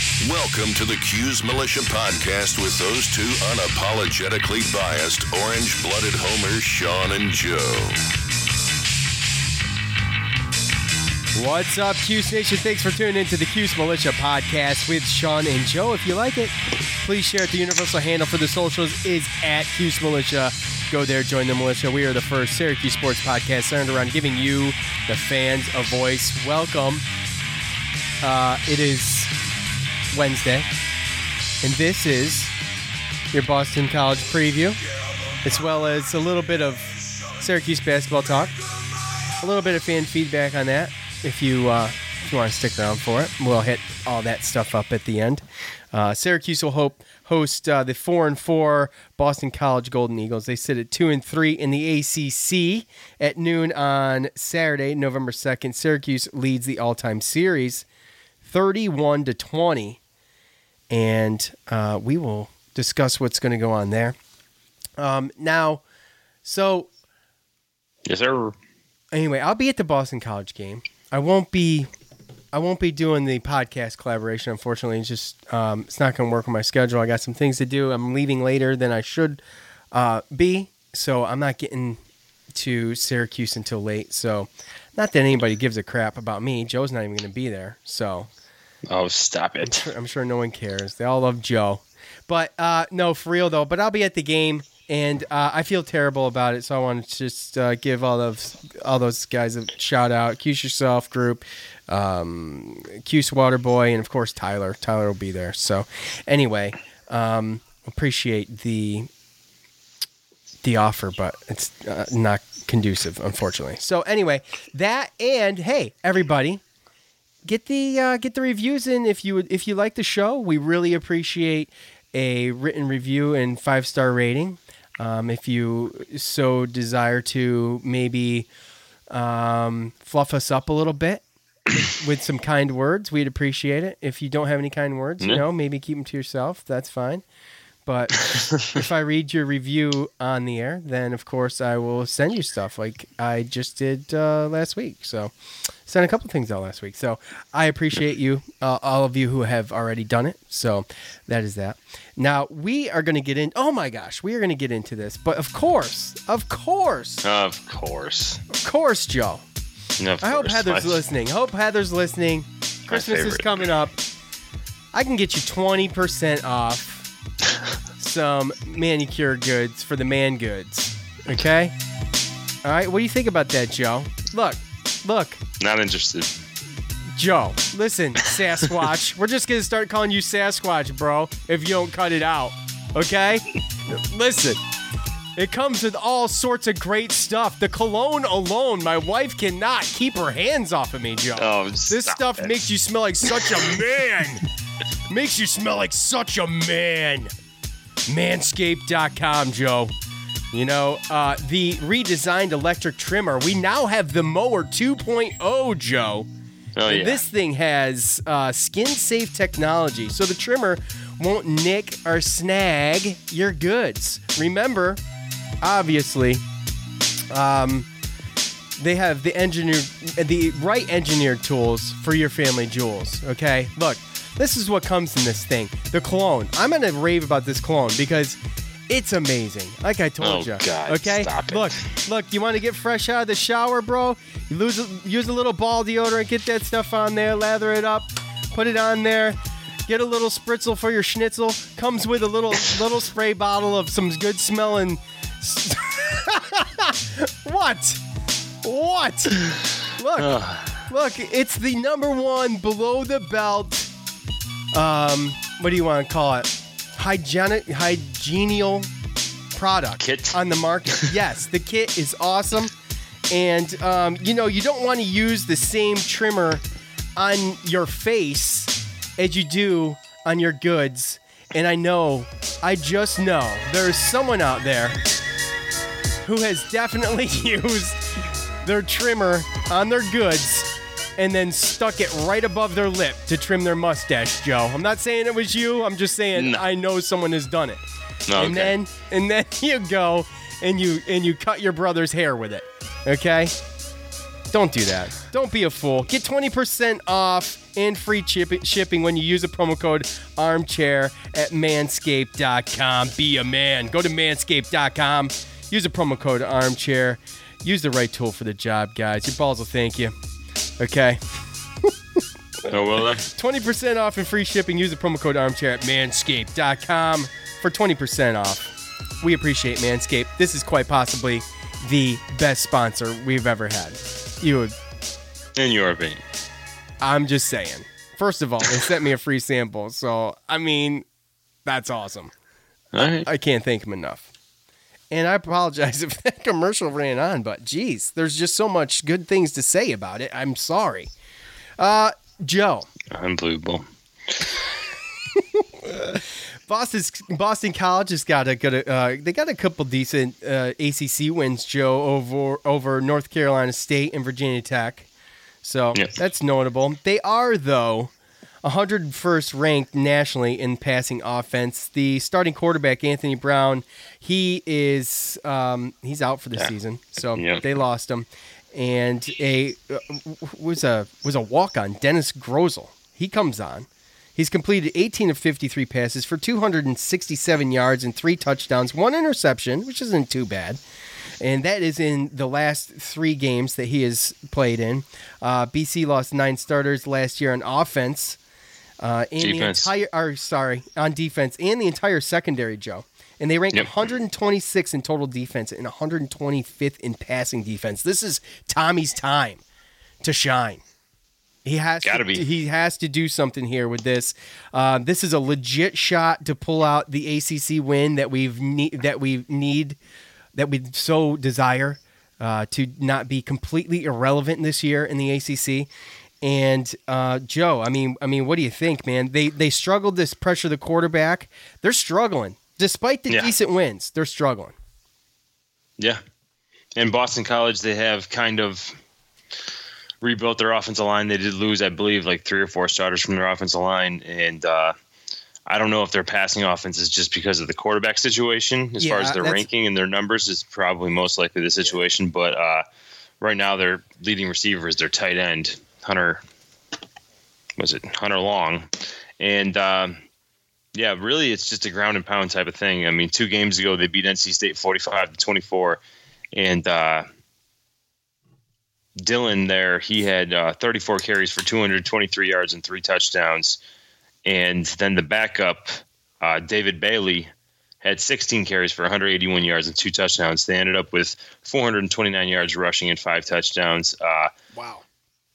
Welcome to the Cuse Militia Podcast with those two unapologetically biased, orange blooded homers, Sean and Joe. What's up, Cuse Nation? Thanks for tuning into the Cuse Militia podcast with Sean and Joe. If you like it, please share it. The universal handle for the socials is at Cuse Militia. Go there, join the militia. We are the first Syracuse sports podcast centered around giving you, the fans, a voice. Welcome. Uh, it is Wednesday, and this is your Boston College preview, as well as a little bit of Syracuse basketball talk, a little bit of fan feedback on that. If you uh, if you want to stick around for it, we'll hit all that stuff up at the end. Uh, Syracuse will hope host uh, the four and four Boston College Golden Eagles. They sit at two and three in the ACC at noon on Saturday, November second. Syracuse leads the all-time series, thirty-one to twenty, and uh, we will discuss what's going to go on there. Um, now, so Yes, sir. anyway, I'll be at the Boston College game. I won't be I won't be doing the podcast collaboration. Unfortunately, it's just um, it's not going to work with my schedule. I got some things to do. I'm leaving later than I should uh, be, so I'm not getting to Syracuse until late. So, not that anybody gives a crap about me. Joe's not even going to be there, so Oh, stop I'm it. sure, I'm sure no one cares. They all love Joe. But uh, no, for real though. But I'll be at the game, and uh, I feel terrible about it. So I want to just uh, give all of all those guys a shout out. Cuse yourself group, um, Cuse Waterboy, and of course Tyler. Tyler will be there. So anyway, um, appreciate the the offer, but it's uh, not conducive, unfortunately. So anyway, that and hey, everybody, get the uh, get the reviews in if you if you like the show. We really appreciate a written review and five star rating. Um, if you so desire to maybe um, fluff us up a little bit with, with some kind words, we'd appreciate it. If you don't have any kind words, you know, maybe keep them to yourself. That's fine. But if I read your review on the air, then of course I will send you stuff like I just did uh, last week. So sent a couple things out last week. So I appreciate you, uh, all of you who have already done it. So that is that. Now we are going to get in. Oh my gosh, we are going to get into this. But of course, of course, Of course. of course, Joe. Of I hope course. Heather's My- listening. I hope Heather's listening. Christmas is coming up. I can get you 20% off some manicure goods for the man goods. Okay? All right, what do you think about that, Joe? Look, look, Not interested. Joe, listen, Sasquatch. We're just going to start calling you Sasquatch, bro, if you don't cut it out. Okay? listen. It comes with all sorts of great stuff. The cologne alone, my wife cannot keep her hands off of me, Joe. Oh, This stuff it. makes you smell like such a man. makes you smell like such a man. Manscaped.com, Joe. You know, uh, the redesigned electric trimmer. We now have the mower 2.0, Joe. Oh, And yeah. This thing has uh, skin safe technology, so the trimmer won't nick or snag your goods. Remember, obviously, um, they have the engineered, the right engineered tools for your family jewels. Okay, look, this is what comes in this thing: the cologne. I'm gonna rave about this cologne because it's amazing. Like I told Oh, you. God, okay, look, look. You want to get fresh out of the shower, bro? You lose, use a little ball deodorant, get that stuff on there, lather it up, put it on there. Get a little spritzel for your schnitzel. Comes with a little little spray bottle of some good smelling. what? What? Look, Look, it's the number one below the belt. Um, what do you want to call it? Hygienic, hygienial product Kit? on the market. yes, the kit is awesome, and um, you know you don't want to use the same trimmer on your face as you do on your goods. And I know, I just know, there's someone out there who has definitely used their trimmer on their goods and then stuck it right above their lip to trim their mustache, Joe. I'm not saying it was you. I'm just saying No. I know someone has done it. No, And then and then you go and you and you cut your brother's hair with it. Okay? Don't do that. Don't be a fool. Get 20% off and free chip- shipping when you use the promo code armchair at manscaped.com. Be a man. Go to manscaped.com. Use the promo code armchair. Use the right tool for the job, guys. Your balls will thank you. Okay? oh, well, then. 20% off and free shipping. Use the promo code armchair at manscaped.com for 20% off. We appreciate Manscaped. This is quite possibly the best sponsor we've ever had. You would, in your opinion. I'm just saying. First of all, they sent me a free sample, so I mean, that's awesome. All right. I can't thank them enough. And I apologize if that commercial ran on, but geez, there's just so much good things to say about it. I'm sorry. Uh, Joe, Unbelievable. Boston's Boston College has got a good. Uh, they got a couple decent uh, ACC wins, Joe, over over North Carolina State and Virginia Tech. So that's notable. They are though 101st ranked nationally in passing offense. The starting quarterback Anthony Brown, he is um, he's out for the Yeah. season, so Yeah. they lost him. And a uh, was a was a walk on Dennis Grosel. He comes on. He's completed 18 of 53 passes for 267 yards and three touchdowns, one interception, which isn't too bad. And that is in the last three games that he has played in. Uh, BC lost nine starters last year on offense. Uh, and Defense. the entire, or sorry, on defense and the entire secondary, Joe. And they ranked Yep. 126 in total defense and 125th in passing defense. This is Tommy's time to shine. He has Gotta to, be. he has to do something here with this. Uh, this is a legit shot to pull out the ACC win that we've ne- that we need that we so desire uh, to not be completely irrelevant this year in the ACC. And uh, Joe, I mean, I mean, what do you think, man? They they struggled to pressure the quarterback. They're struggling despite the Yeah. decent wins. They're struggling. Yeah. In Boston College, they have kind of rebuilt their offensive line. They did lose, I believe, like three or four starters from their offensive line. And uh, I don't know if their passing offense is just because of the quarterback situation. As far as their ranking and their numbers, is probably most likely the situation. But uh, right now, their leading receiver is their tight end, Hunter. Was it Hunter Long? And um, yeah, really, it's just a ground and pound type of thing. I mean, two games ago they beat NC State forty-five to twenty-four, and uh, Dillon there he had uh, thirty-four carries for two hundred twenty-three yards and three touchdowns, and then the backup uh, David Bailey had 16 carries for 181 yards and two touchdowns. They ended up with 429 yards rushing and five touchdowns. Uh, Wow.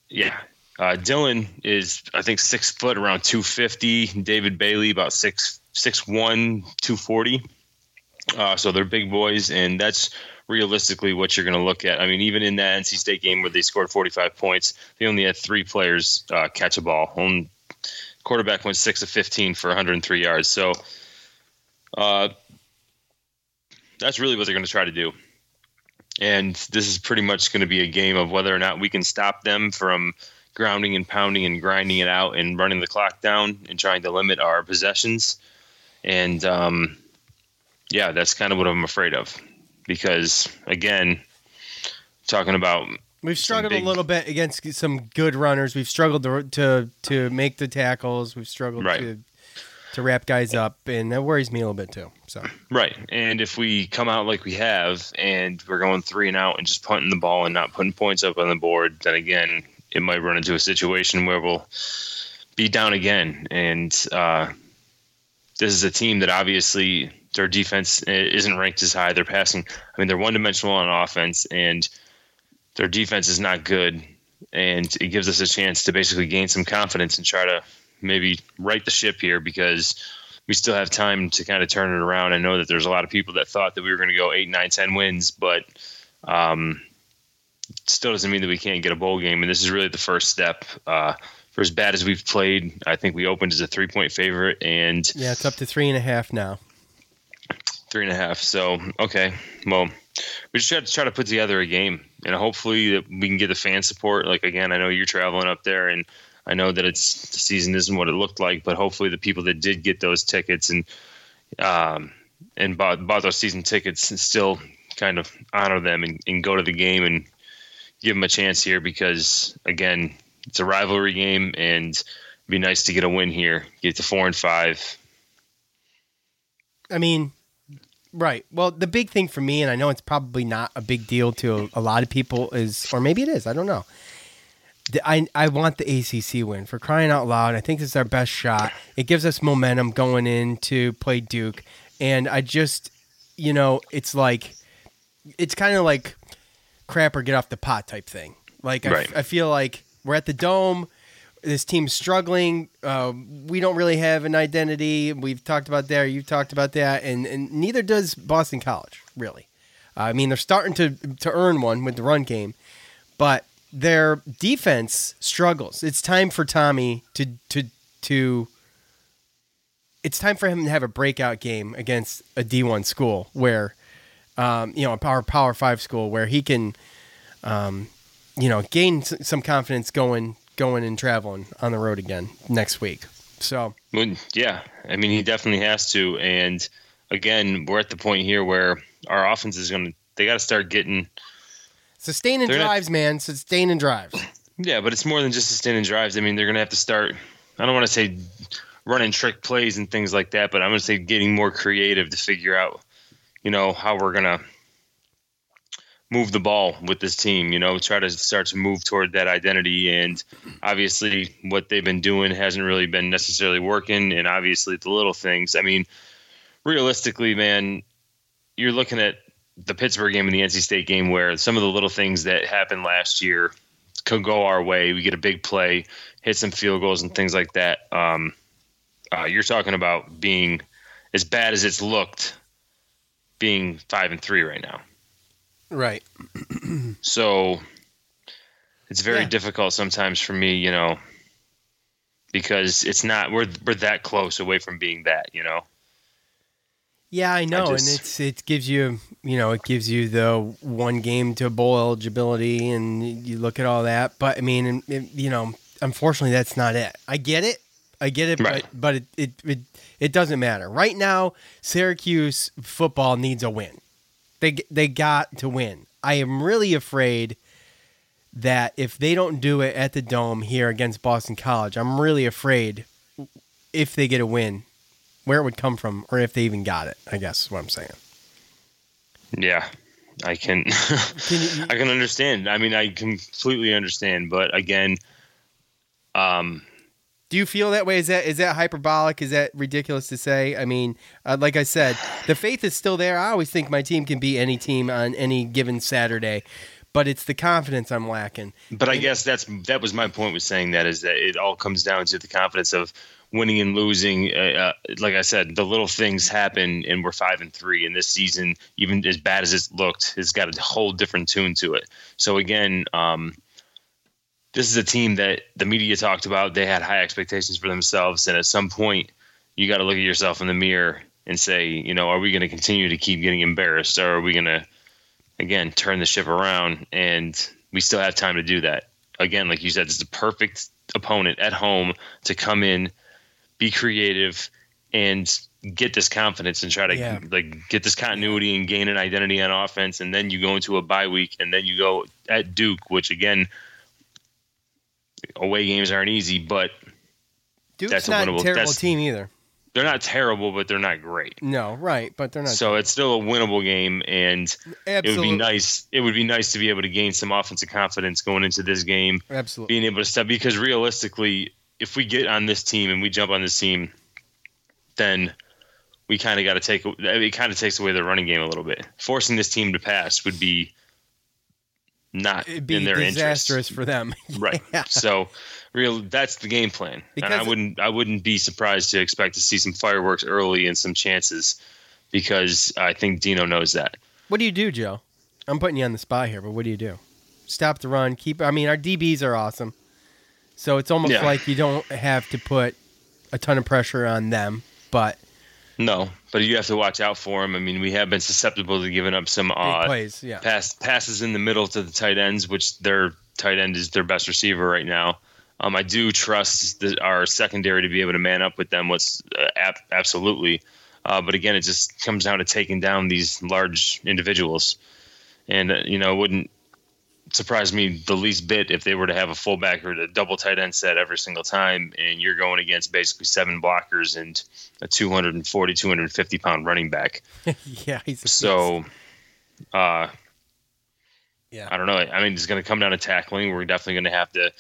Yeah. Uh, Dillon is, I think, six foot, around 250. David Bailey, about six, six one, 240. Uh, so they're big boys, and that's realistically what you're going to look at. I mean, even in that NC State game where they scored 45 points, they only had three players uh, catch a ball. Only quarterback went six of 15 for 103 yards. So uh, that's really what they're going to try to do. And this is pretty much going to be a game of whether or not we can stop them from grounding and pounding and grinding it out and running the clock down and trying to limit our possessions. And um, yeah, that's kind of what I'm afraid of. Because again, talking about We've struggled big- a little bit against some good runners. We've struggled to to, to make the tackles. We've struggled Right. to to wrap guys up, and that worries me a little bit too. So Right. And if we come out like we have and we're going three and out and just punting the ball and not putting points up on the board, then again, it might run into a situation where we'll be down again. And uh, this is a team that obviously their defense isn't ranked as high. They're passing, I mean, they're one dimensional on offense and their defense is not good. and it gives us a chance to basically gain some confidence and try to maybe right the ship here because we still have time to kind of turn it around. I know that there's a lot of people that thought that we were going to go eight, nine, ten wins, but um, still doesn't mean that we can't get a bowl game. And this is really the first step. Uh, for as bad as we've played, I think we opened as a three point favorite, and Yeah, it's up to three and a half now. three and a half. So okay, well, we just try to try to put together a game, and hopefully that we can get the fan support. Like again, I know you're traveling up there, and I know that it's the season isn't what it looked like, but hopefully the people that did get those tickets and um and bought bought those season tickets still kind of honor them and, and go to the game and give them a chance here because again, it's a rivalry game and it'd be nice to get a win here, get to four and five. I mean, right. Well, the big thing for me, and I know it's probably not a big deal to a lot of people, is, or maybe it is, I don't know. I, I want the ACC win for crying out loud. I think this is our best shot. It gives us momentum going in to play Duke. And I just, you know, it's like, it's kind of like crap or get off the pot type thing. Like, I, Right. I feel like we're at the dome. This team's struggling. Uh, we don't really have an identity. We've talked about that. You've talked about that, and, and neither does Boston College. Really, I mean, they're starting to to earn one with the run game, but their defense struggles. It's time for Tommy to to to. It's time for him to have a breakout game against a D one school where, um, you know, a power power five school where he can, um, you know, gain s- some confidence going going and traveling on the road again next week. So yeah, I mean, he definitely has to. And again, we're at the point here where our offense is going to, they got to start getting, sustaining They're not- drives, man, sustaining drives. yeah, but it's more than just sustaining drives. I mean, they're going to have to start, I don't want to say running trick plays and things like that, but I'm going to say getting more creative to figure out, you know, how we're going to move the ball with this team, you know, try to start to move toward that identity. And obviously, what they've been doing hasn't really been necessarily working. And obviously, the little things, I mean, realistically, man, you're looking at the Pittsburgh game and the NC State game where some of the little things that happened last year could go our way. We get a big play, hit some field goals and things like that. Um, uh, you're talking about being as bad as it's looked, being five and three right now. Right. So it's very Yeah. difficult sometimes for me, you know, because it's not we're we're that close away from being that, you know. Yeah, I know, just- and it's it gives you you know it gives you the one game to bowl eligibility, and you look at all that. But I mean, and, you know, unfortunately, that's not it. I get it, I get it, Right. but but it, it it it doesn't matter right now. Syracuse football needs a win. They they got to win. I am really afraid that if they don't do it at the dome here against Boston College, I'm really afraid if they get a win, where it would come from, or if they even got it. I guess is what I'm saying. Yeah. I can Can you- I can understand. I mean, I completely understand, but again, um Do you feel that way? Is that is that hyperbolic? Is that ridiculous to say? I mean, uh, like I said, the faith is still there. I always think my team can beat any team on any given Saturday, but it's the confidence I'm lacking. But I guess that's that was my point with saying that is that it all comes down to the confidence of winning and losing. Uh, uh, like I said, the little things happen, and we're five and three. And this season, even as bad as it's looked, it's got a whole different tune to it. So again, um, this is a team that the media talked about. They had high expectations for themselves, and at some point, you got to look at yourself in the mirror and say, you know, are we going to continue to keep getting embarrassed, or are we going to again turn the ship around and we still have time to do that again like you said it's the perfect opponent at home to come in be creative and get this confidence and try to Yeah. like get this continuity and gain an identity on offense and then you go into a bye week and then you go at duke which again away games aren't easy but Duke's That's a not a winnable- terrible that's- team either. They're not terrible but they're not great No, right, but they're not. so it's still a winnable game and it would be nice it would be nice to be able to gain some offensive confidence going into this game absolutely. being able to step because realistically, if we get on this team and we jump on this team, then we kind of got to take it kind of takes away the running game a little bit. Forcing this team to pass would be not It'd be in their disastrous interest. for them. Right. Yeah. So, real that's the game plan. and I wouldn't I wouldn't be surprised to expect to see some fireworks early and some chances because I think Dino knows that. What do you do, Joe? I'm putting you on the spot here, but what do you do? Stop the run. Keep. I mean, our DBs are awesome, so it's almost Yeah. like you don't have to put a ton of pressure on them. But No, but you have to watch out for them I mean, we have been susceptible to giving up some big uh, plays, yeah. pass passes in the middle to the tight ends, which their tight end is their best receiver right now. Um, I do trust the, our secondary to be able to man up with them. What's uh, ab- absolutely, uh, but again, it just comes down to taking down these large individuals, and uh, you know, it wouldn't surprise me the least bit if they were to have a fullback or a double tight end set every single time, and you're going against basically seven blockers and a 240, 250 pound running back. yeah, he's So, uh, Yeah. I don't know. I mean, it's going to come down to tackling. We're definitely going to have to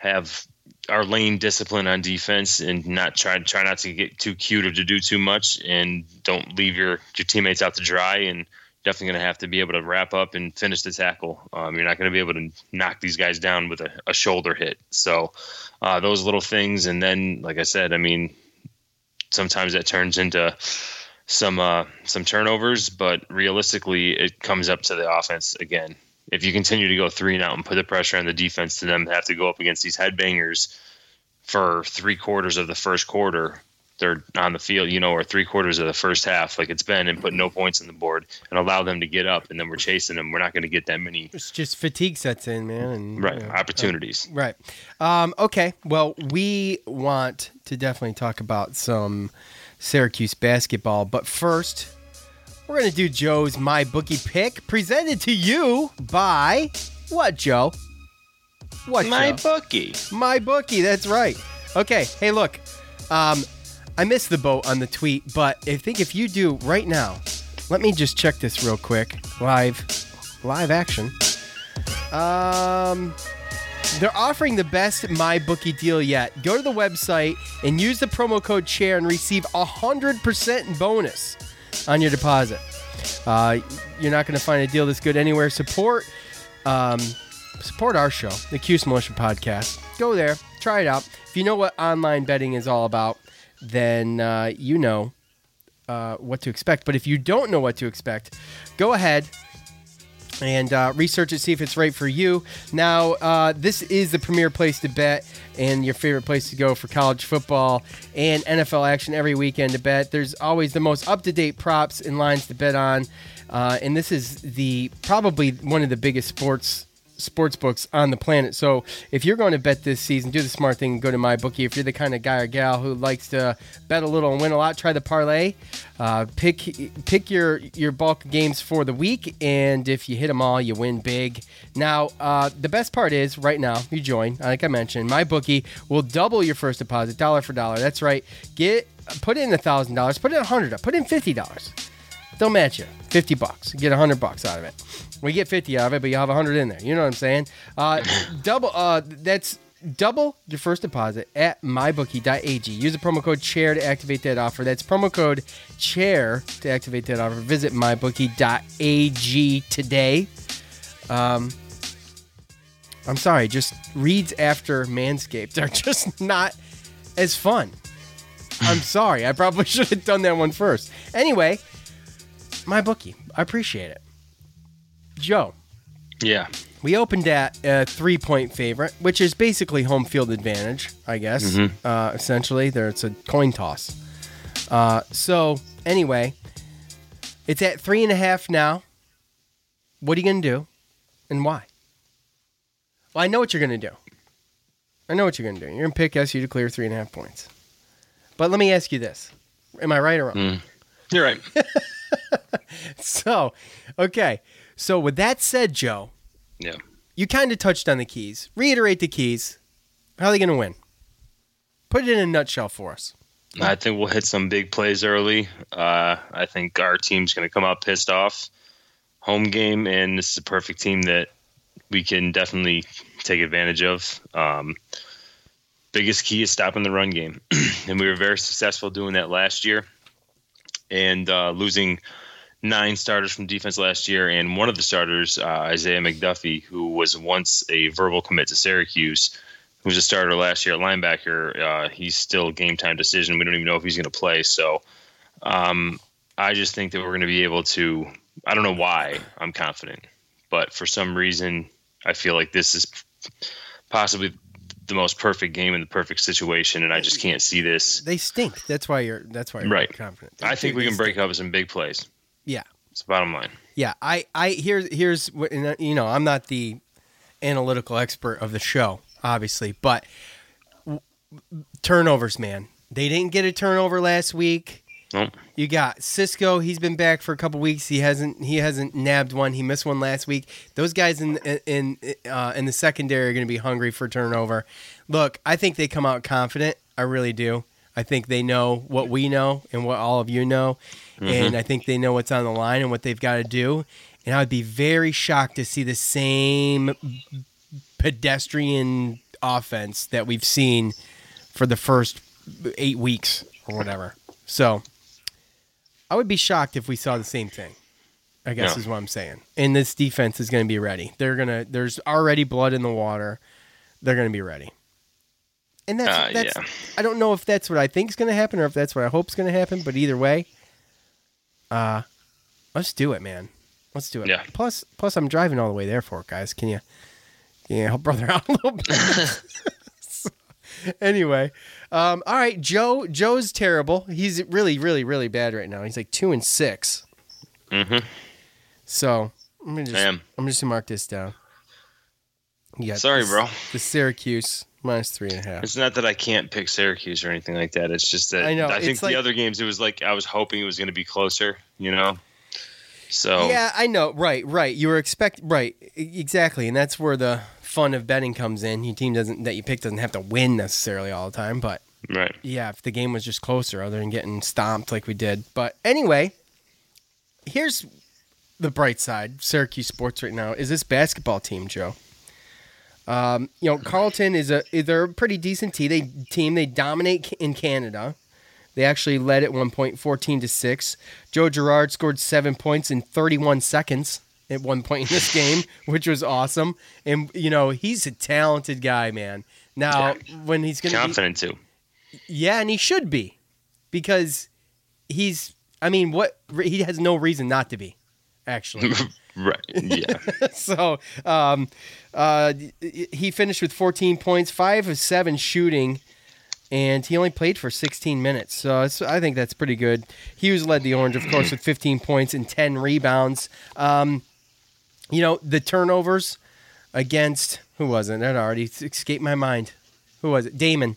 have our lane discipline on defense and not try try not to get too cute or to do too much, and don't leave your your teammates out to dry. And definitely going to have to be able to wrap up and finish the tackle. Um, you're not going to be able to knock these guys down with a, a shoulder hit. So uh, those little things, and then like I said, I mean, sometimes that turns into some uh, some turnovers, but realistically, it comes up to the offense again. If you continue to go three and out and put the pressure on the defense to them have to go up against these headbangers for three quarters of the first quarter, they're on the field, you know, or three quarters of the first half, like it's been, and put no points on the board and allow them to get up, and then we're chasing them. We're not going to get that many It's just fatigue sets in, man. And right you know, opportunities. Right. Um, okay. Well, we want to definitely talk about some Syracuse basketball, but first, we're going to do Joe's My Bookie pick, presented to you by what, Joe? What, My Joe? bookie. My bookie. That's right. Okay. Hey, look. Um, I missed the boat on the tweet, but I think if you do right now, let me just check this real quick. Live, live action. Um, they're offering the best my bookie deal yet. Go to the website and use the promo code chair and receive a hundred percent bonus on your deposit. Uh, you're not going to find a deal this good anywhere. Support, um, support our show, the Cuse Militia Podcast. Go there, try it out. If you know what online betting is all about, then uh, you know uh, what to expect. But if you don't know what to expect, go ahead and uh, research it, see if it's right for you. Now, uh, this is the premier place to bet and your favorite place to go for college football and NFL action every weekend to bet. There's always the most up to date props and lines to bet on. Uh, and this is the probably one of the biggest sports sports books on the planet. So if you're going to bet this season, do the smart thing and go to my bookie. If you're the kind of guy or gal who likes to bet a little and win a lot, try the parlay. Uh, pick pick your your bulk games for the week, and if you hit them all, you win big. Now, uh, the best part is right now you join. Like I mentioned, my bookie will double your first deposit, dollar for dollar. That's right. Get put in a thousand dollars, put in a hundred, put in fifty dollars. They'll match you. 50 bucks. Get 100 bucks out of it. We get 50 out of it, but you have 100 in there. You know what I'm saying? Uh, double uh that's double your first deposit at mybookie.ag. Use the promo code chair to activate that offer. That's promo code chair to activate that offer. Visit mybookie.ag today. Um I'm sorry, just reads after Manscaped are just not as fun. I'm sorry. I probably should have done that one first. Anyway, my bookie. I appreciate it. Joe, Yeah. we opened at a three point favorite, which is basically home field advantage, I guess. Uh, essentially, there it's a coin toss. Uh, so, anyway, it's at three and a half now. What are you going to do and why? Well, I know what you're going to do. I know what you're going to do. You're going to pick SU to clear three and a half points. But let me ask you this Am I right or wrong? You're right. So, okay. So, with that said, Joe, yeah. you kind of touched on the keys. Reiterate the keys. How are they going to win? Put it in a nutshell for us. I think we'll hit some big plays early. Uh, I think our team's going to come out pissed off. Home game, and this is a perfect team that we can definitely take advantage of. Um, biggest key is stopping the run game, and we were very successful doing that last year. And uh, losing nine starters from defense last year, and one of the starters, uh, Isaiah McDuffie, who was once a verbal commit to Syracuse, who was a starter last year at linebacker. Uh, he's still game time decision. We don't even know if he's going to play. So um, I just think that we're going to be able to. I don't know why I'm confident, but for some reason, I feel like this is possibly the most perfect game in the perfect situation, and I just can't see this. They stink. That's why you're. That's why you're Right. confident. I think we can break stink. up some big plays. Yeah, It's the bottom line. yeah. I, I here's here's what you know. I'm not the analytical expert of the show, obviously, but w- turnovers, man. They didn't get a turnover last week. Nope. You got Cisco. He's been back for a couple weeks. He hasn't. He hasn't nabbed one. He missed one last week. Those guys in in uh, in the secondary are going to be hungry for turnover. Look, I think they come out confident. I really do. I think they know what we know and what all of you know, and I think they know what's on the line and what they've got to do. And I would be very shocked to see the same pedestrian offense that we've seen for the first eight weeks or whatever. So I would be shocked if we saw the same thing. I guess Yeah. is what I'm saying. And this defense is going to be ready. They're gonna. There's already blood in the water. They're going to be ready. And that's Uh, that's. yeah. I don't know if that's what I think is going to happen or if that's what I hope is going to happen. But either way, uh, let's do it, man. Let's do it. Yeah. Plus, plus, I'm driving all the way there for it, guys. Can you, can you help brother out a little bit? Anyway, um, all right, Joe. Joe's terrible. He's really, really, really bad right now. He's like two and six. Mm-hmm. So I'm gonna just. I'm just gonna mark this down. Yeah. Sorry, this- bro. The Syracuse minus three and a half. It's not that I can't pick Syracuse or anything like that. It's just that I know, I think it's the other games it was like I was hoping it was going to be closer. You know. So Yeah, I know. Right, right. You were expect right, exactly, and that's where the fun of betting comes in. Your team doesn't that you pick doesn't have to win necessarily all the time, but right. yeah, if the game was just closer, other than getting stomped like we did. But anyway, here's the bright side. Syracuse sports right now is this basketball team, Joe. Um, you know, Carleton is a they're a pretty decent team. They team they dominate in Canada. They actually led at one point, 14 to six. Joe Girard scored seven points in 31 seconds at one point in this game, which was awesome. And you know, he's a talented guy, man. Now, when he's going to be Confident too. yeah, and he should be because he's. I mean, what he has no reason not to be, actually. Right. Yeah. so, um, uh, he finished with 14 points, five of seven shooting, and he only played for 16 minutes. So I think that's pretty good. Hughes led the Orange, of course, with 15 points and 10 rebounds. Um, you know the turnovers against who was it? That already escaped my mind. Who was it? Daemen.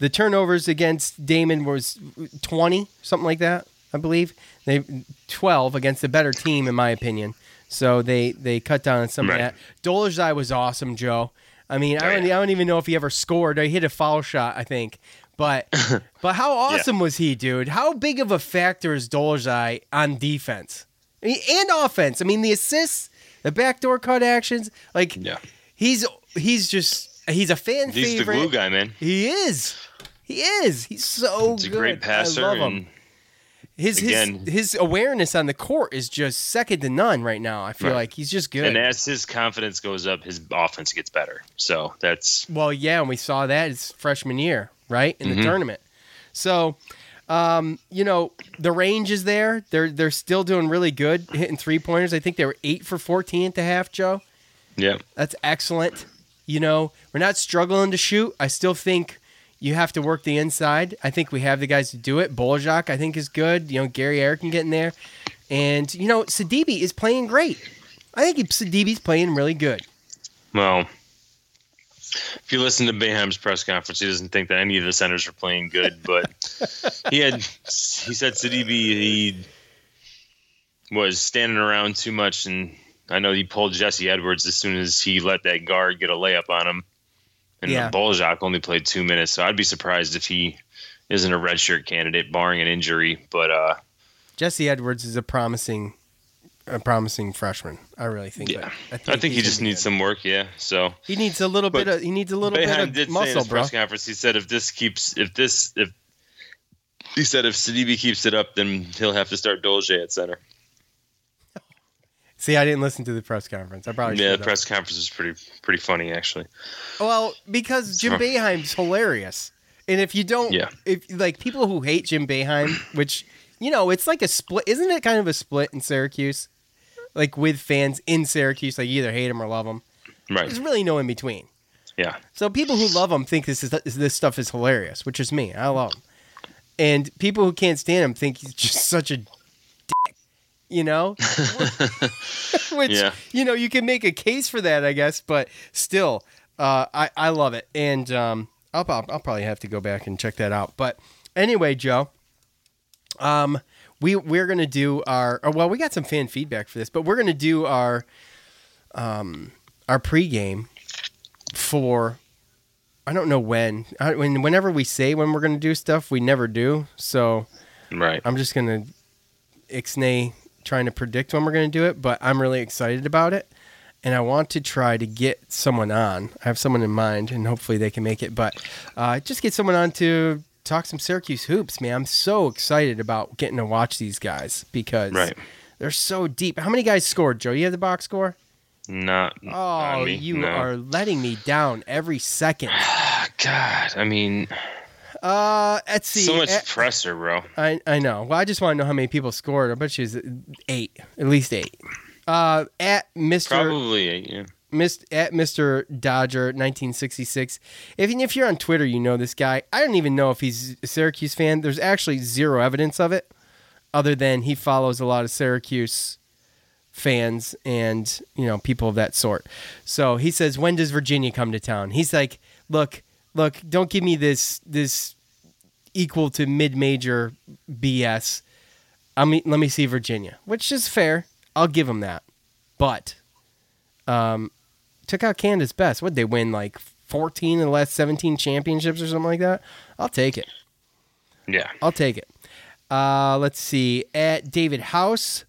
The turnovers against Daemen was 20, something like that, I believe. They 12 against a better team, in my opinion. So they they cut down on some Right. of that. Dolezaj was awesome, Joe. I mean, I Oh, don't. I don't even know if he ever scored. He hit a foul shot, I think. But but how awesome was he, dude? How big of a factor is Dolezaj on defense I mean, and offense? I mean, the assists, the backdoor cut actions, like Yeah. he's he's just he's a fan favorite. He's the glue guy, man. He is. He is. He's so He's a great passer. I love him. His again- his his awareness on the court is just second to none right now. I feel Right. like he's just good. and as his confidence goes up, his offense gets better. So that's well, yeah, and we saw that his freshman year, right in the Mm-hmm. tournament. So, um, you know, the range is there. They're they're still doing really good hitting three pointers. I think they were eight for fourteen at the half, Joe. yeah. That's excellent. You know, we're not struggling to shoot. I still think you have to work the inside. I think we have the guys to do it. Bolajak, I think, is good. You know, Gary Eric can get in there. And, you know, Sidibe is playing great. I think Sidibe's playing really good. Well, if you listen to Boeheim's press conference, he doesn't think that any of the centers are playing good. But he had he said Sidibe he was standing around too much, and I know he pulled Jesse Edwards as soon as he let that guard get a layup on him. And Yeah. Only played two minutes, so I'd be surprised if he isn't a redshirt candidate, barring an injury. But uh, Jesse Edwards is a promising a promising freshman. I really think. yeah, that. I think he just needs good. some work. Yeah, so He needs a little But bit of he needs a little Boeheim bit of did say in muscle, bro. press conference. He said if this keeps, if this, if he said if Sidibe keeps it up, then he'll have to start Dolce at center. See, I didn't listen to the press conference. I probably Yeah, the press conference is pretty pretty funny actually. Well, because Jim Boeheim's hilarious, and if you don't, Yeah. if like people who hate Jim Boeheim, which you know, it's like a split, isn't it? Kind of a split in Syracuse, like with fans in Syracuse, like you either hate him or love him. Right. There's really no in between. Yeah. So people who love him think this is this stuff is hilarious, which is me. I love him, and people who can't stand him think he's just such a, dick, you know. which Yeah. you know you can make a case for that, I guess, but still, uh, I I love it, and um, I'll, I'll I'll probably have to go back and check that out. But anyway, Joe, um, we we're gonna do our or, well, we got some fan feedback for this, but we're gonna do our um our pregame for I don't know when. I, when whenever we say when we're gonna do stuff, we never do. So Right. I'm just gonna ixnay trying to predict when we're gonna do it, but I'm really excited about it, and I want to try to get someone on. I have someone in mind, and hopefully they can make it. But uh, just get someone on to talk some Syracuse hoops, man. I'm so excited about getting to watch these guys because Right. they're so deep. How many guys scored, Joe? You have the box score? Not Oh, on me. you no. are letting me down every second. God, I mean, Uh, see. so much Eh, presser, bro. I I know. Well, I just want to know how many people scored. I bet you it's eight, at least eight. Uh, at Mister Probably, eight, yeah. At Mister Dodger, nineteen sixty six. If if you're on Twitter, you know this guy. I don't even know if he's a Syracuse fan. There's actually zero evidence of it, other than he follows a lot of Syracuse fans and you know people of that sort. So he says, "When does Virginia come to town?" He's like, "Look, look, don't give me this this equal to mid major BS. I mean, let me see Virginia, which is fair. I'll give him that. But um, took out Canada's best. What they win like 14 of the last 17 championships or something like that? I'll take it. Yeah. I'll take it. Uh, let's see. At David House,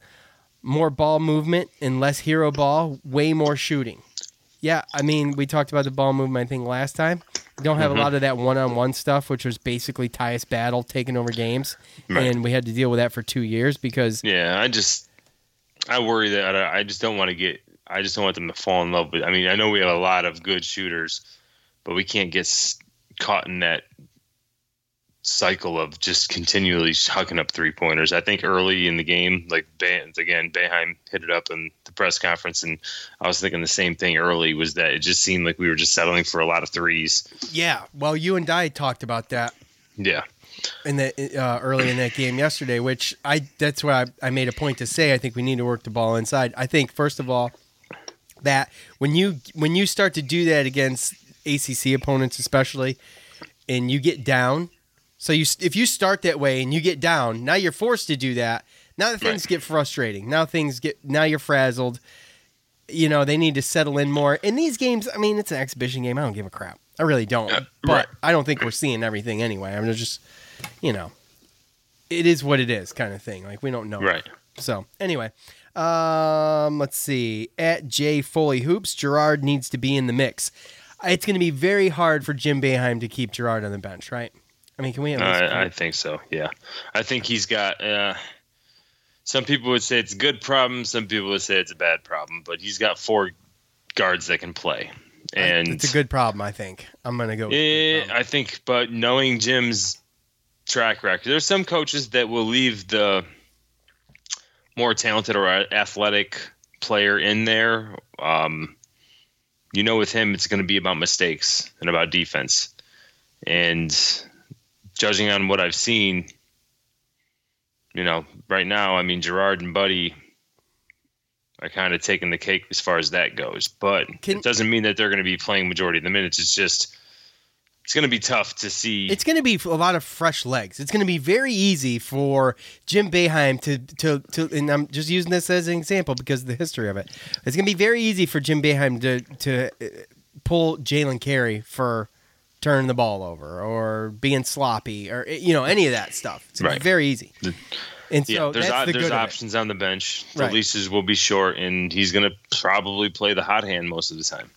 more ball movement and less hero ball, way more shooting. Yeah, I mean, we talked about the ball movement, thing last time. Don't have a lot of that one on one stuff, which was basically Tyus Battle taking over games. Right. And we had to deal with that for two years because, Yeah, I just I worry that I, I just don't want to get I just don't want them to fall in love with. I mean, I know we have a lot of good shooters, but we can't get caught in that cycle of just continually hucking up three pointers. I think early in the game, like again, Boeheim hit it up in the press conference, and I was thinking the same thing early was that it just seemed like we were just settling for a lot of threes. yeah, well, you and I talked about that Yeah, in the uh, early in that game yesterday, which I that's why I, I made a point to say I think we need to work the ball inside. I think first of all that when you when you start to do that against ACC opponents, especially, and you get down, so you if you start that way and you get down, now you're forced to do that. Now things Right. get frustrating. Now things get now you're frazzled. You know they need to settle in more. In these games, I mean, it's an exhibition game. I don't give a crap. I really don't. Uh, but right. I don't think we're seeing everything anyway. I mean, just, you know, it is what it is, kind of thing. Like we don't know. right. So anyway, um, let's see. At J Foley Hoops, Girard needs to be in the mix. It's going to be very hard for Jim Boeheim to keep Girard on the bench, right? I mean, can we? At least I, I think so. Yeah, I think he's got. Uh, some people would say it's a good problem. Some people would say it's a bad problem. But he's got four guards that can play, and it's a good problem. I think I'm going to go. With a good Eh. I think, but knowing Jim's track record, there's some coaches that will leave the more talented or athletic player in there. Um, you know, with him, it's going to be about mistakes and about defense. And judging on what I've seen, you know, right now, I mean, Girard and Buddy are kind of taking the cake as far as that goes. But Can- it doesn't mean that they're going to be playing majority of the minutes. It's just it's going to be tough to see. It's going to be a lot of fresh legs. It's going to be very easy for Jim Boeheim to, to, to, and I'm just using this as an example because of the history of it. It's going to be very easy for Jim Boeheim to, to uh, pull Jalen Carey for turning the ball over or being sloppy or, you know, any of that stuff. It's gonna be Right. very easy. And so yeah, there's that's op- the there's good of it. options on the bench. The Right. leases will be short, and he's going to probably play the hot hand most of the time.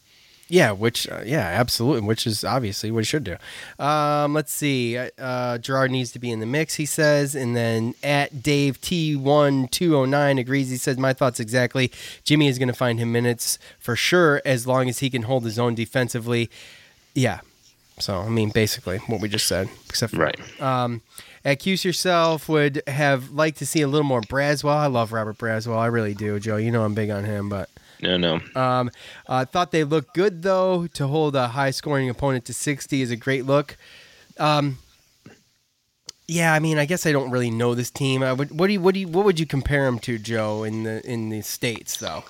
Yeah, which uh, yeah, absolutely, which is obviously what he should do. Um, let's see. Uh, Girard needs to be in the mix, he says, and then at Dave T one two oh nine agrees. He says my thoughts exactly. Jimmy is going to find him minutes for sure as long as he can hold his own defensively. Yeah. So I mean, basically what we just said, except for Right. um, accuse yourself would have liked to see a little more Braswell. I love Robert Braswell, I really do, Joe. You know I'm big on him, but. No, no. Um, uh, thought they looked good though. To hold a high scoring opponent to 60 is a great look. Um, yeah, I mean, I guess I don't really know this team. I would, what do you, what do you, what would you compare them to, Joe, in the in the states though?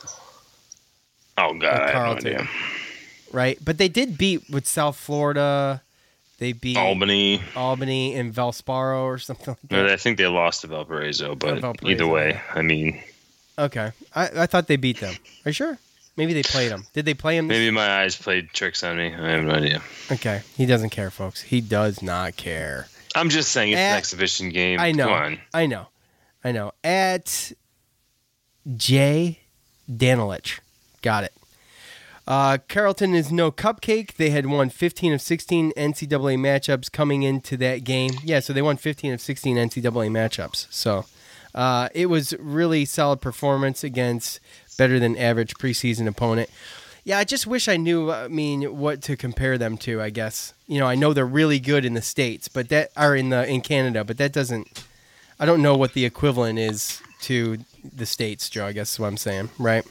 Oh God, I have no idea. Right, but they did beat with South Florida. They beat Albany. Albany and Valsparo or something like I think they lost to Valparaiso, but Valparaiso, either way, yeah. I mean, Okay, I, I thought they beat them. Are you sure? Maybe they played them. Did they play them? maybe my eyes played tricks on me. I have no idea. Okay, he doesn't care, folks. He does not care. I'm just saying it's At- an exhibition game. I know. I know. I know. At J Danilich. Got it. Uh, Carleton is no cupcake. They had won 15 of 16 NCAA matchups coming into that game. Yeah, so they won 15 of 16 NCAA matchups. So uh, it was really solid performance against better than average preseason opponent. Yeah, I just wish I knew. I mean, what to compare them to. I guess you know I know they're really good in the states, but that are in the in Canada, but that doesn't. I don't know what the equivalent is to the states, Joe. I guess is what I'm saying, right?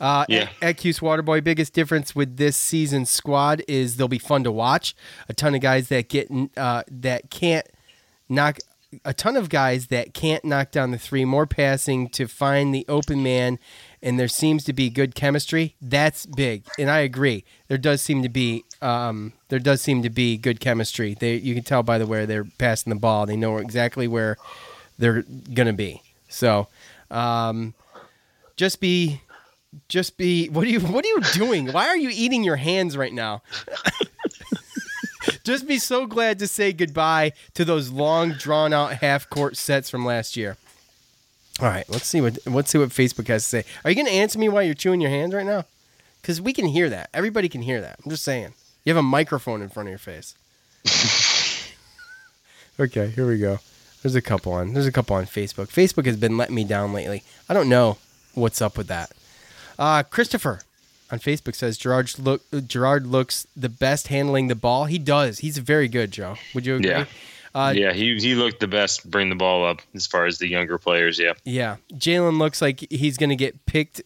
Uh, Yeah. At, Cuse Waterboy, biggest difference with this season's squad is they'll be fun to watch. A ton of guys that get uh, that can't knock. A ton of guys that can't knock down the three. More passing to find the open man, and there seems to be good chemistry. That's big, and I agree. There does seem to be um, there does seem to be good chemistry. They you can tell by the way they're passing the ball. They know exactly where they're gonna be. So, um, just be, just be. What are you? What are you doing? Why are you eating your hands right now? just be so glad to say goodbye to those long, drawn out half court sets from last year. All right, let's see what let's see what Facebook has to say. Are you going to answer me while you're chewing your hands right now? Because we can hear that. Everybody can hear that. I'm just saying. You have a microphone in front of your face. okay, here we go. There's a couple on. There's a couple on Facebook. Facebook has been letting me down lately. I don't know what's up with that. Uh, Christopher on Facebook says Girard look Girard looks the best handling the ball. He does. He's very good, Joe. Would you agree? Yeah. Uh, yeah, he he looked the best. Bring the ball up as far as the younger players. Yeah. Yeah, Jalen looks like he's going to get picked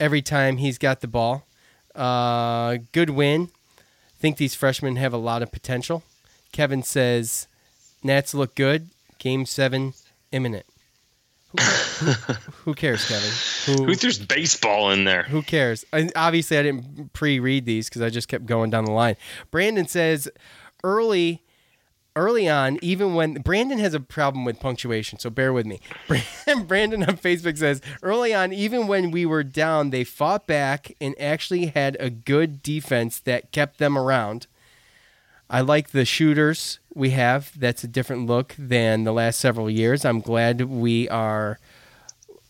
every time he's got the ball. Uh, good win. Think these freshmen have a lot of potential. Kevin says Nats look good. Game seven imminent. Who, who cares, Kevin? Who throws baseball in there? Who cares? And obviously, I didn't pre-read these because I just kept going down the line. Brandon says early, early on, even when Brandon has a problem with punctuation, so bear with me. Brandon on Facebook says early on, even when we were down, they fought back and actually had a good defense that kept them around. I like the shooters we have. That's a different look than the last several years. I'm glad we are.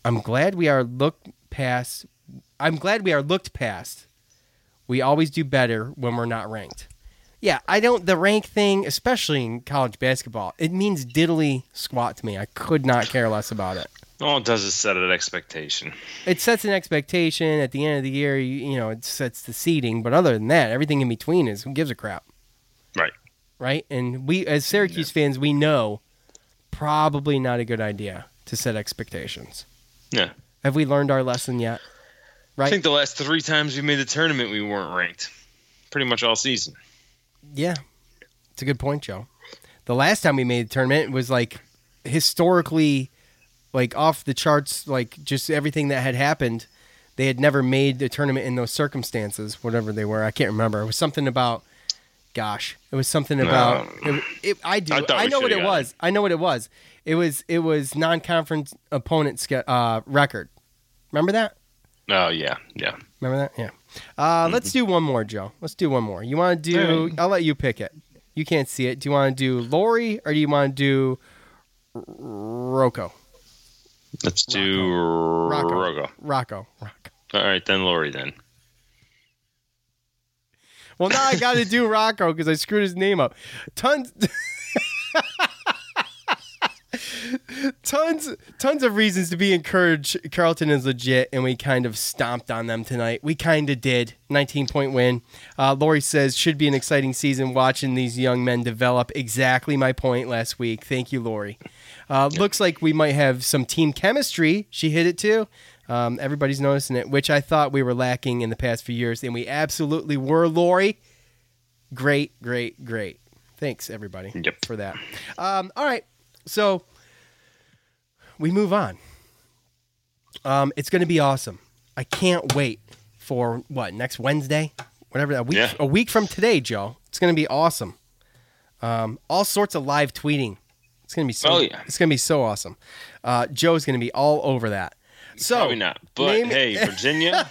I'm glad we are looked past. I'm glad we are looked past. We always do better when we're not ranked. Yeah, I don't. The rank thing, especially in college basketball, it means diddly squat to me. I could not care less about it. All it does is set an expectation. It sets an expectation. At the end of the year, you, you know, it sets the seating. But other than that, everything in between is who gives a crap. Right. right? And we, as Syracuse fans, we know probably not a good idea to set expectations. Yeah. Have we learned our lesson yet? Right. I think the last three times we made the tournament, we weren't ranked. Pretty much all season. yeah, it's a good point, Joe. The last time we made the tournament was like historically, like off the charts, like just everything that had happened. They had never made the tournament in those circumstances, whatever they were. I can't remember. It was something about, gosh, it was something about. It, it, I do. I I, know what it was. I know what it was. It was it was non-conference opponent uh, record. Remember that? Oh yeah, yeah. Remember that? Yeah. Uh, Let's do one more, Joe. Let's do one more. You want to do? I'll let you pick it. You can't see it. Do you want to do Lori or do you want to do Rocco? Let's do Rocco. Rogo. Rocco. Rocco. All right, then Lori. Then Well, now I got to do Rocco because I screwed his name up. Tons. tons tons of reasons to be encouraged. Carleton is legit and we kind of stomped on them tonight. We kind of did. 19 point win. Uh, lori says should be an exciting season watching these young men develop. Exactly my point last week. Thank you lori. Uh, looks like we might have some team chemistry. She hit it too um, everybody's noticing it which i thought we were lacking in the past few years and we absolutely were lori great great great thanks everybody Yep. for that um, all right so we move on. Um, it's going to be awesome. I can't wait for what next Wednesday, whatever that week, Yeah. a week from today, Joe. It's going to be awesome. Um, all sorts of live tweeting. It's going to be so. Oh, yeah. It's going to be so awesome. Uh, Joe's going to be all over that. So Probably not. But name- hey, Virginia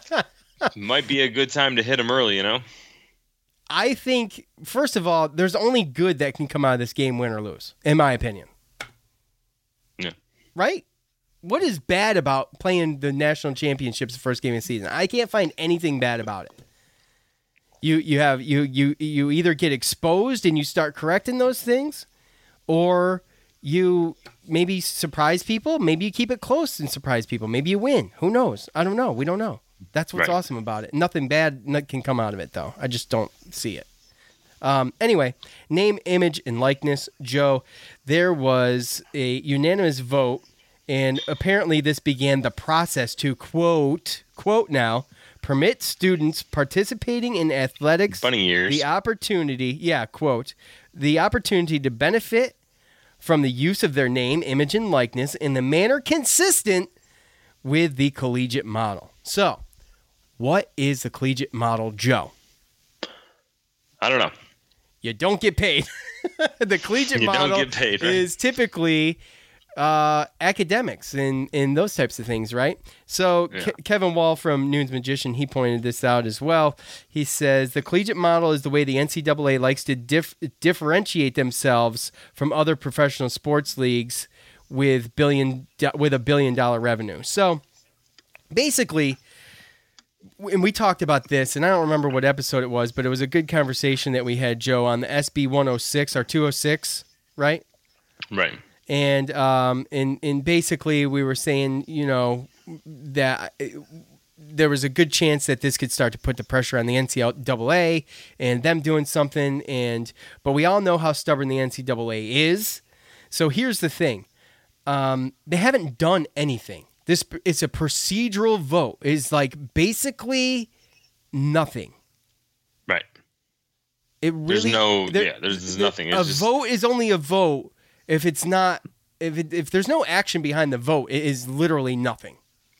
might be a good time to hit them early. You know. I think first of all, there's only good that can come out of this game, win or lose, in my opinion. Yeah. Right? What is bad about playing the national championships the first game of the season? I can't find anything bad about it. You you have you you you either get exposed and you start correcting those things, or you maybe surprise people. Maybe you keep it close and surprise people. Maybe you win. Who knows? I don't know. We don't know. That's what's Right. awesome about it. Nothing bad can come out of it though. I just don't see it. Um, anyway, name, image, and likeness. Joe, there was a unanimous vote, and apparently this began the process to quote, quote now, permit students participating in athletics Bunny years. the opportunity, yeah, quote, the opportunity to benefit from the use of their name, image, and likeness in the manner consistent with the collegiate model. So, what is the collegiate model, Joe? I don't know. you don't get paid. the collegiate You model paid, right? is typically uh, academics and, and those types of things, right? So Yeah. Ke- Kevin Wall from Nunes Magician, he pointed this out as well. He says the collegiate model is the way the NCAA likes to dif- differentiate themselves from other professional sports leagues with billion with a billion dollar revenue. So basically and we talked about this, and I don't remember what episode it was, but it was a good conversation that we had, Joe, on the SB 106 or 206, right? Right. And um, and and basically we were saying, you know, that uh, there was a good chance that this could start to put the pressure on the NCAA and them doing something. And but we all know how stubborn the NCAA is. So here's the thing: um, they haven't done anything. This it's a procedural vote. It's like basically nothing. Right. It really There's no. there- yeah. There's, there's nothing. It's a just, vote is only a vote if it's not if it, if there's no action behind the vote. It is literally nothing.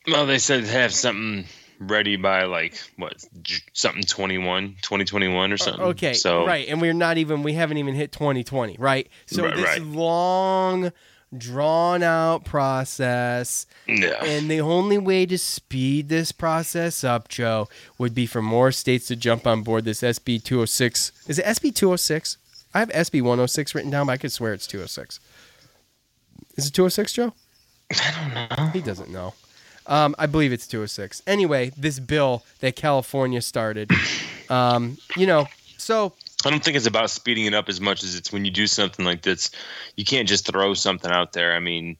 Well, they said have something ready by like what something 21 2021 or something Okay, so right, and we're not even we haven't even hit 2020, right? So Right, this right. long, drawn out process, yeah and the only way to speed this process up, Joe, would be for more states to jump on board this SB 206. Is it SB 206? I have SB 106 written down, but I could swear it's 206. Is it 206, Joe? I don't know. He doesn't know. Um, I believe it's 206. Anyway, this bill that California started, um, you know, so I don't think it's about speeding it up as much as it's when you do something like this, you can't just throw something out there. I mean,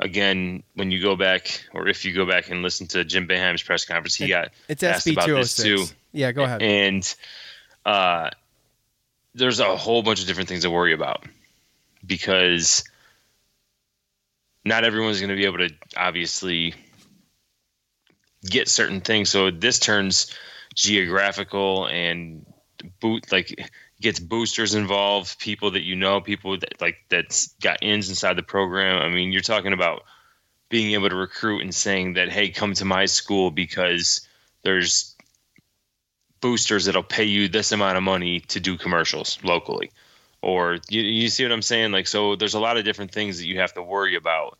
again, when you go back, or if you go back and listen to Jim Boeheim's press conference, he got it's asked SB about this 206. too. Yeah, go ahead. And uh, there's a whole bunch of different things to worry about because not everyone's going to be able to obviously get certain things. So this turns geographical and boot like gets boosters involved, people that you know, people that like that's got ins inside the program. I mean, you're talking about being able to recruit and saying that, hey, come to my school because there's boosters that'll pay you this amount of money to do commercials locally. Or you, you see what I'm saying? Like, so there's a lot of different things that you have to worry about.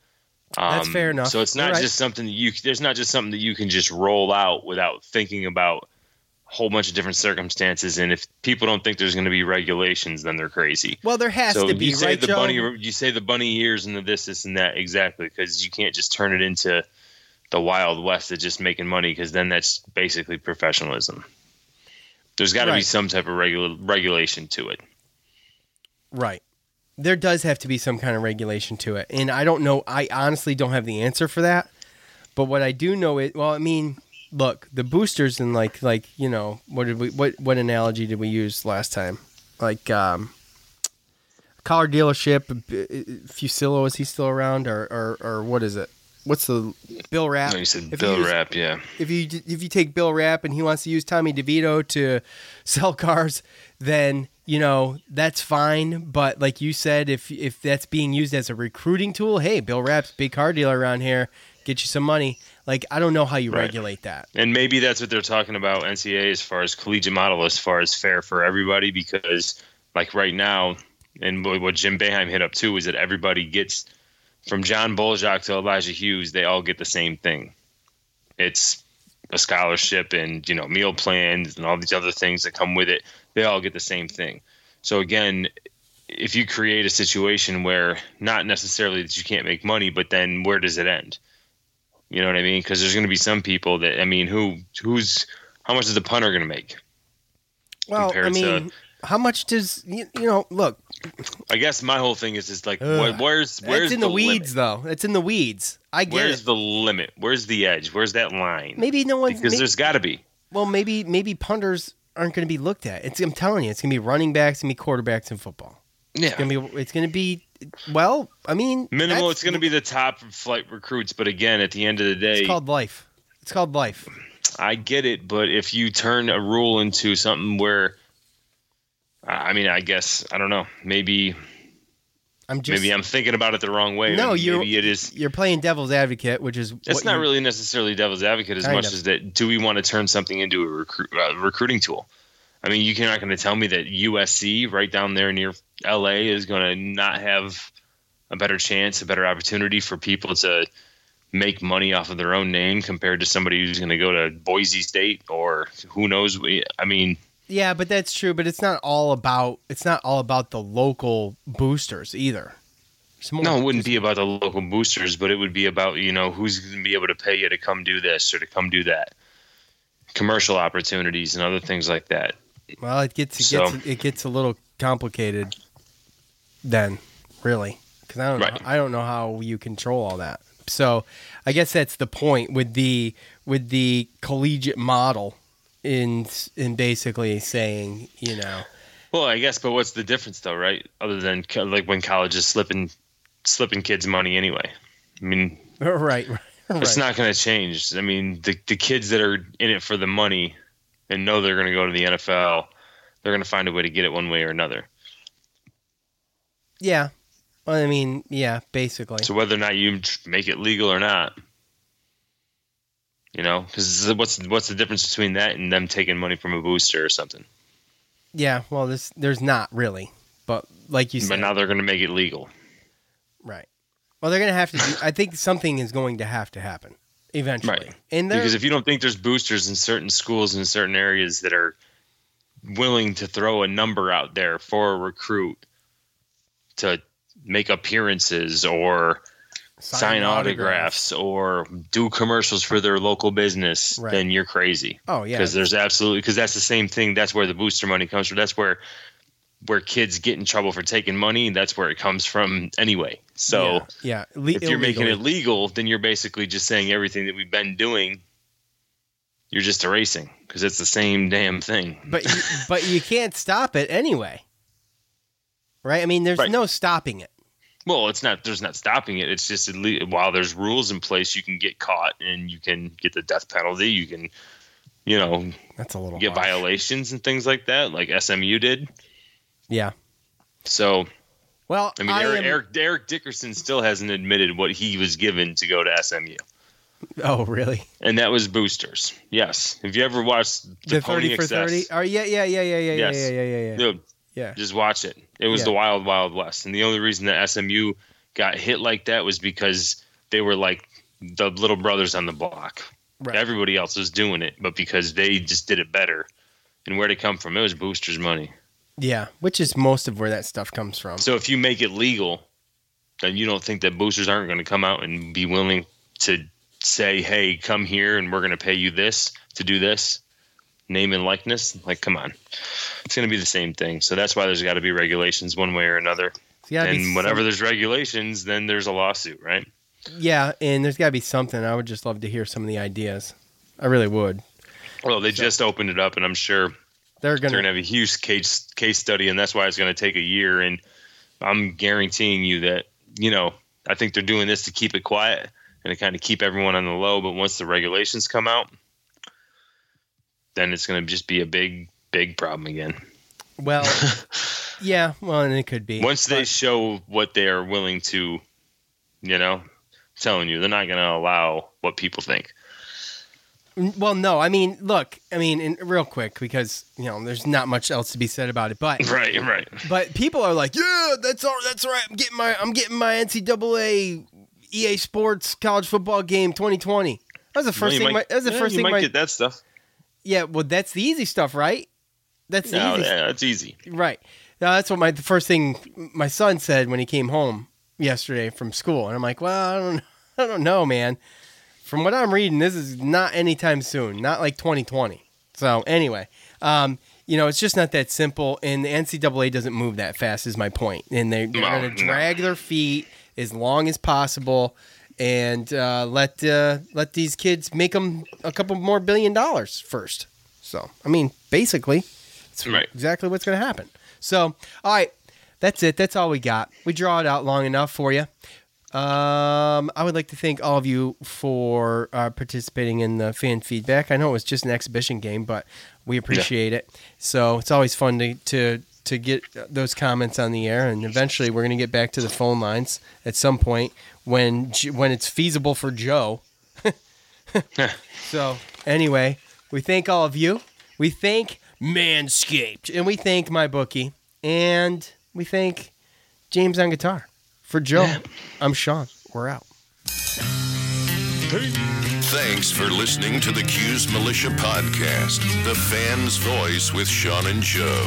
Um, That's fair enough. So it's not right. just something that you, there's not just something that you can just roll out without thinking about a whole bunch of different circumstances. And if people don't think there's going to be regulations, then they're crazy. well, there has so to be, you say right, the Joe? bunny, you say the bunny ears and the this, this, and that exactly because you can't just turn it into the Wild West of just making money because then that's basically professionalism. There's got to be some type of regula- regulation to it. Right. There does have to be some kind of regulation to it. And I don't know I honestly don't have the answer for that. But what I do know is, well, I mean, look, the boosters and like like, you know, what did we what what analogy did we use last time? Like um car dealership, uh, Fuccillo, is he still around or, or or what is it? What's the Bill Rapp? No, you said If Bill use- Rapp, yeah. if you if you take Bill Rapp and he wants to use Tommy DeVito to sell cars, then you know that's fine. But like you said, if if that's being used as a recruiting tool, hey, Bill Rapp's big car dealer around here, get you some money. Like I don't know how you Right. regulate that. And maybe that's what they're talking about NCA as far as collegiate model, as far as fair for everybody, because like right now, and what what Jim Boeheim hit up too is that everybody gets from John Bol Ajak to Elijah Hughes, they all get the same thing. It's a scholarship and you know meal plans and all these other things that come with it. They all get the same thing. So again, if you create a situation where not necessarily that you can't make money, but then where does it end? You know what I mean? Because there's going to be some people that I mean, who who's how much is the punter going to make? Well, I Compared to- mean, how much does you, you know? Look, I guess my whole thing is is like, where's where's that's in the, the weeds, limit? though. It's in the weeds. I get Where's it. the limit? Where's the edge? Where's that line? maybe no one. because there's got to be. well, maybe maybe punters aren't going to be looked at. It's I'm telling you, it's going to be running backs, it's going to be quarterbacks in football. Yeah. It's gonna be. It's gonna be. Well, I mean, Minimal, it's going to be the top flight recruits, but again, at the end of the day, It's called life. It's called life. I get it. But if you turn a rule into something where, I mean, I guess I don't know. Maybe I'm just. maybe I'm thinking about it the wrong way. No, you're- it is. You're playing devil's advocate, which is. It's not really necessarily devil's advocate as much of. as that. Do we want to turn something into a recruit, uh, recruiting tool? I mean, you're not going to tell me that USC right down there near LA is going to not have a better chance, a better opportunity for people to make money off of their own name compared to somebody who's going to go to Boise State or who knows. I mean, Yeah, but that's true. But it's not all about. It's not all about the local boosters either. No, it wouldn't be about the local boosters, but it would be about you know who's going to be able to pay you to come do this or to come do that. Commercial opportunities and other things like that. Well, it gets it So- gets it gets a little complicated. Then, really, because I don't Right. know, I don't know how you control all that. So, I guess that's the point with the with the collegiate model in in basically saying you know Well, I guess, but what's the difference though, right? Other than like when college is slipping, slipping kids money anyway. I mean, right right. it's not going to change. I mean, the the kids that are in it for the money and know they're going to go to the NFL, they're going to find a way to get it one way or another. Yeah, well, I mean, yeah, basically. So whether or not you make it legal or not, you know, because what's what's the difference between that and them taking money from a booster or something? Yeah, well, this there's not really, but like you said, But now they're going to make it legal. right. Well, they're gonna have to. Do, I think something is going to have to happen eventually, Right. and Because if you don't think there's boosters in certain schools in certain areas that are willing to throw a number out there for a recruit to make appearances or sign, autographs or do commercials for their local business, Right. then you're crazy. Oh yeah, Because there's absolutely because that's the same thing. That's where the booster money comes from. That's where where kids get in trouble for taking money. That's where it comes from anyway. So yeah, yeah. Le- if you're making it legal, then you're basically just saying everything that we've been doing. You're just erasing because it's the same damn thing. but you, but you can't stop it anyway, right? I mean, there's Right. no stopping it. Well, it's not. There's not stopping it. It's just ille- while there's rules in place, you can get caught and you can get the death penalty. You can, you know, That's a little get harsh. violations and things like that, like SMU did. Yeah. So Well, I mean, I Eric, am- Eric Eric Dickerson still hasn't admitted what he was given to go to SMU, Oh, really? and that was boosters. Yes. Have you ever watched The, Pony thirty for Excess? thirty? Oh, yeah, yeah, yeah, yeah, yeah, Yes. yeah, yeah, yeah, yeah. Dude, Yeah. just watch it. It was Yeah. the wild, wild west, and the only reason that SMU got hit like that was because they were like the little brothers on the block. Right. Everybody else was doing it, but because they just did it better. And where'd it come from? It was boosters' money. Yeah, which is most of where that stuff comes from. So if you make it legal, then you don't think that boosters aren't going to come out and be willing to say, "Hey, come here, and we're going to pay you this to do this." Name and likeness. Like, come on, it's going to be the same thing. So that's why there's got to be regulations one way or another. Yeah, And whenever some... there's regulations, then there's a lawsuit, right? Yeah, and there's got to be something. I would just love to hear some of the ideas. I really would. Well, they so, just opened it up, and I'm sure they're going to have a huge case case study, and that's why it's going to take a year. And I'm guaranteeing you that you know I think they're doing this to keep it quiet and to kind of keep everyone on the low. But once the regulations come out, then it's going to just be a big, big problem again. Well, yeah, well, and it could be. Once but, they show what they are willing to, you know, I'm telling you, they're not going to allow what people think. Well, no, I mean, look, I mean, in, real quick because you know there's not much else to be said about it, but right, right. But people are like, yeah, that's all, that's right. I'm getting my, I'm getting my NCAA EA Sports college football game 2020. That was the first thing. Might, my, that was the yeah, first thing. Might my, get that stuff. Yeah, well, that's the easy stuff, right? That's the no, easy. Yeah, that's easy. Right. Now, that's what my the first thing my son said when he came home yesterday from school, and I'm like, well, I don't, I don't know, man. From what I'm reading, this is not anytime soon, not like 2020. So anyway, um, you know, it's just not that simple, and the NCAA doesn't move that fast. Is my point, and they, they're going to drag their feet as long as possible and uh, let uh, let these kids make them a couple more billion dollars first. So, I mean, basically, it's right. exactly what's going to happen. So, all right, that's it. That's all we got. We draw it out long enough for you. Um, I would like to thank all of you for uh, participating in the fan feedback. I know it was just an exhibition game, but we appreciate yeah. it. So it's always fun to, to to get those comments on the air, and eventually we're going to get back to the phone lines at some point when when it's feasible for Joe. so anyway, we thank all of you. We thank Manscaped, and we thank my bookie, and we thank James on guitar. For Joe, yeah. I'm Sean. We're out. Thanks for listening to the Cuse Militia Podcast, the fan's voice with Sean and Joe.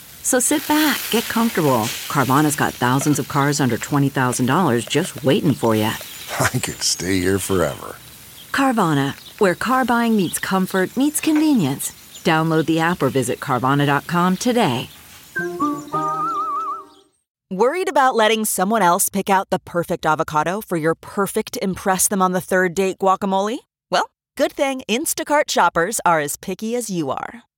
So sit back, get comfortable. Carvana's got thousands of cars under $20,000 just waiting for you. I could stay here forever. Carvana, where car buying meets comfort, meets convenience. Download the app or visit Carvana.com today. Worried about letting someone else pick out the perfect avocado for your perfect Impress Them on the Third Date guacamole? Well, good thing Instacart shoppers are as picky as you are.